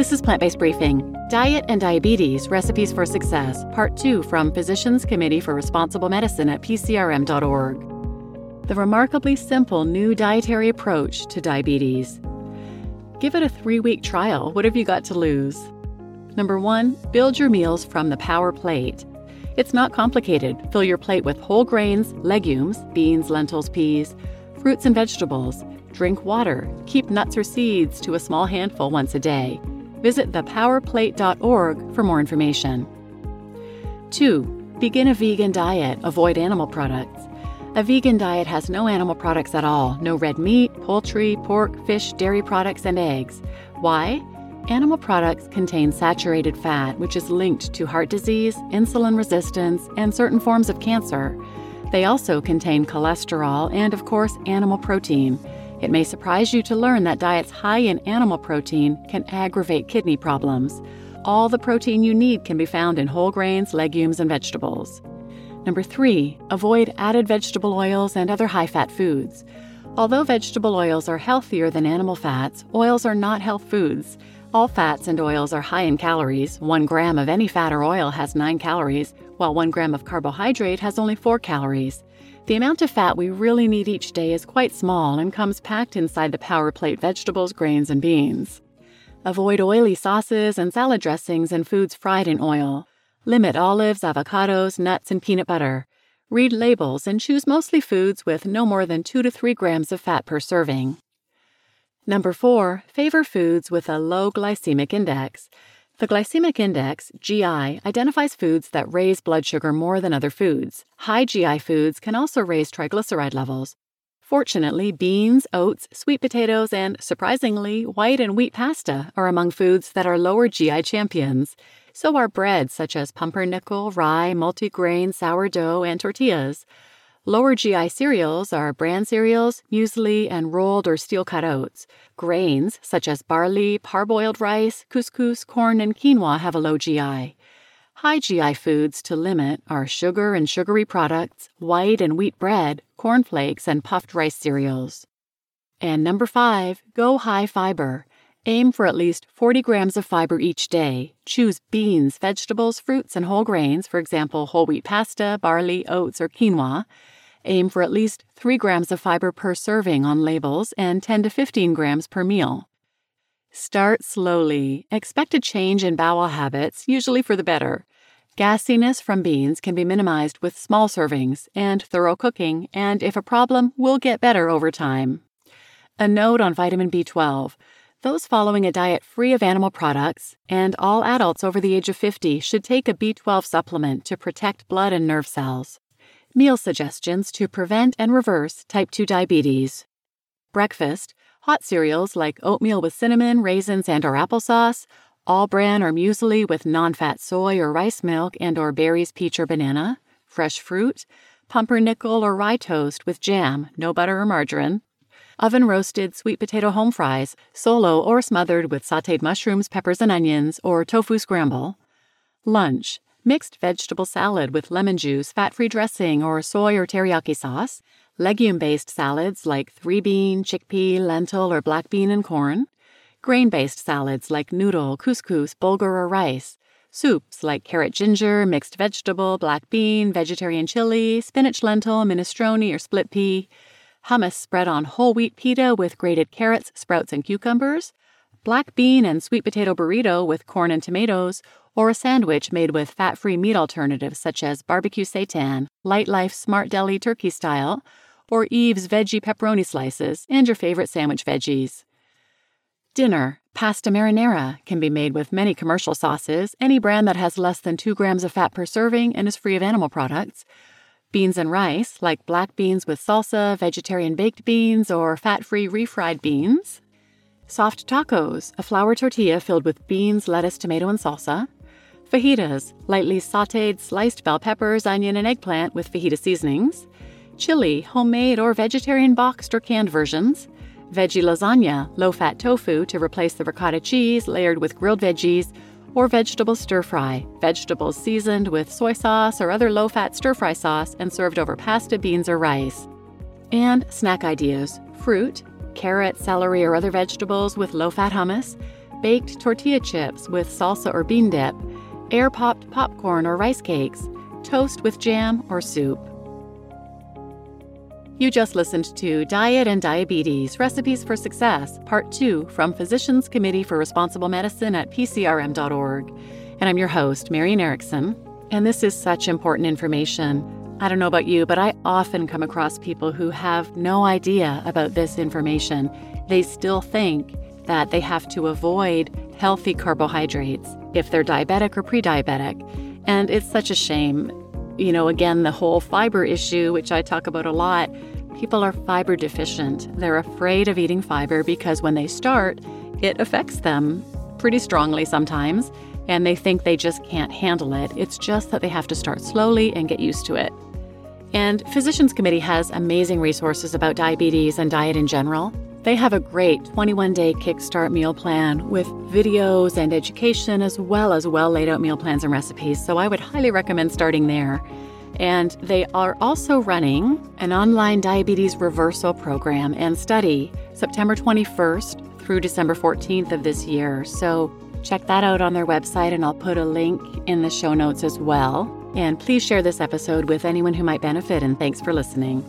This is Plant Based Briefing Diet and Diabetes Recipes for Success, Part 2 from Physicians Committee for Responsible Medicine at PCRM.org. The remarkably simple new dietary approach to diabetes. Give it a three week trial. What have you got to lose? Number one, build your meals from the Power Plate. It's not complicated. Fill your plate with whole grains, legumes, beans, lentils, peas, fruits, and vegetables. Drink water. Keep nuts or seeds to a small handful once a day. Visit thepowerplate.org for more information. 2. Begin a vegan diet. Avoid animal products. A vegan diet has no animal products at all no red meat, poultry, pork, fish, dairy products, and eggs. Why? Animal products contain saturated fat, which is linked to heart disease, insulin resistance, and certain forms of cancer. They also contain cholesterol and, of course, animal protein. It may surprise you to learn that diets high in animal protein can aggravate kidney problems. All the protein you need can be found in whole grains, legumes, and vegetables. Number three, avoid added vegetable oils and other high fat foods. Although vegetable oils are healthier than animal fats, oils are not health foods. All fats and oils are high in calories. One gram of any fat or oil has 9 calories, while one gram of carbohydrate has only 4 calories. The amount of fat we really need each day is quite small and comes packed inside the power plate vegetables, grains, and beans. Avoid oily sauces and salad dressings and foods fried in oil. Limit olives, avocados, nuts, and peanut butter. Read labels and choose mostly foods with no more than 2 to 3 grams of fat per serving. Number 4. Favor foods with a low glycemic index. The glycemic index, GI, identifies foods that raise blood sugar more than other foods. High GI foods can also raise triglyceride levels. Fortunately, beans, oats, sweet potatoes, and, surprisingly, white and wheat pasta are among foods that are lower GI champions. So are breads such as pumpernickel, rye, multigrain, sourdough, and tortillas. Lower GI cereals are bran cereals, muesli, and rolled or steel cut oats. Grains, such as barley, parboiled rice, couscous, corn, and quinoa, have a low GI. High GI foods to limit are sugar and sugary products, white and wheat bread, cornflakes, and puffed rice cereals. And number five, go high fiber. Aim for at least 40 grams of fiber each day. Choose beans, vegetables, fruits, and whole grains, for example, whole wheat pasta, barley, oats, or quinoa. Aim for at least 3 grams of fiber per serving on labels and 10 to 15 grams per meal. Start slowly. Expect a change in bowel habits, usually for the better. Gassiness from beans can be minimized with small servings and thorough cooking, and if a problem, will get better over time. A note on vitamin B12. Those following a diet free of animal products and all adults over the age of 50 should take a B12 supplement to protect blood and nerve cells. Meal suggestions to prevent and reverse type 2 diabetes. Breakfast hot cereals like oatmeal with cinnamon, raisins, and or applesauce, all bran or muesli with non-fat soy or rice milk and or berries, peach or banana, fresh fruit, pumpernickel or rye toast with jam, no butter or margarine, oven roasted sweet potato home fries, solo or smothered with sauteed mushrooms, peppers, and onions, or tofu scramble. Lunch mixed vegetable salad with lemon juice, fat free dressing, or soy or teriyaki sauce. Legume based salads like three bean, chickpea, lentil, or black bean and corn. Grain based salads like noodle, couscous, bulgur, or rice. Soups like carrot ginger, mixed vegetable, black bean, vegetarian chili, spinach lentil, minestrone, or split pea hummus spread on whole wheat pita with grated carrots, sprouts, and cucumbers, black bean and sweet potato burrito with corn and tomatoes, or a sandwich made with fat free meat alternatives such as barbecue seitan, Lightlife Smart Deli turkey style, or Yves veggie pepperoni slices, and your favorite sandwich veggies. Dinner Pasta marinara can be made with many commercial sauces, any brand that has less than 2 grams of fat per serving and is free of animal products, Beans and rice, like black beans with salsa, vegetarian baked beans, or fat free refried beans. Soft tacos, a flour tortilla filled with beans, lettuce, tomato, and salsa. Fajitas, lightly sauteed sliced bell peppers, onion, and eggplant with fajita seasonings. Chili, homemade or vegetarian boxed or canned versions. Veggie lasagna, low fat tofu to replace the ricotta cheese layered with grilled veggies or vegetable stir fry, vegetables seasoned with soy sauce or other low fat stir fry sauce and served over pasta, beans, or rice. And snack ideas fruit, carrot, celery, or other vegetables with low fat hummus, baked tortilla chips with salsa or bean dip, air popped popcorn or rice cakes, toast with jam or soup. You just listened to Diet and Diabetes Recipes for Success, Part 2 from Physicians Committee for Responsible Medicine at PCRM.org. And I'm your host, Marian Erickson. And this is such important information. I don't know about you, but I often come across people who have no idea about this information. They still think that they have to avoid healthy carbohydrates if they're diabetic or pre diabetic. And it's such a shame. You know, again, the whole fiber issue, which I talk about a lot, people are fiber deficient. They're afraid of eating fiber because when they start, it affects them pretty strongly sometimes, and they think they just can't handle it. It's just that they have to start slowly and get used to it. And Physicians Committee has amazing resources about diabetes and diet in general. They have a great 21 day Kickstart meal plan with videos and education, as well as well laid out meal plans and recipes. So I would highly recommend starting there. And they are also running an online diabetes reversal program and study September 21st through December 14th of this year. So check that out on their website, and I'll put a link in the show notes as well. And please share this episode with anyone who might benefit, and thanks for listening.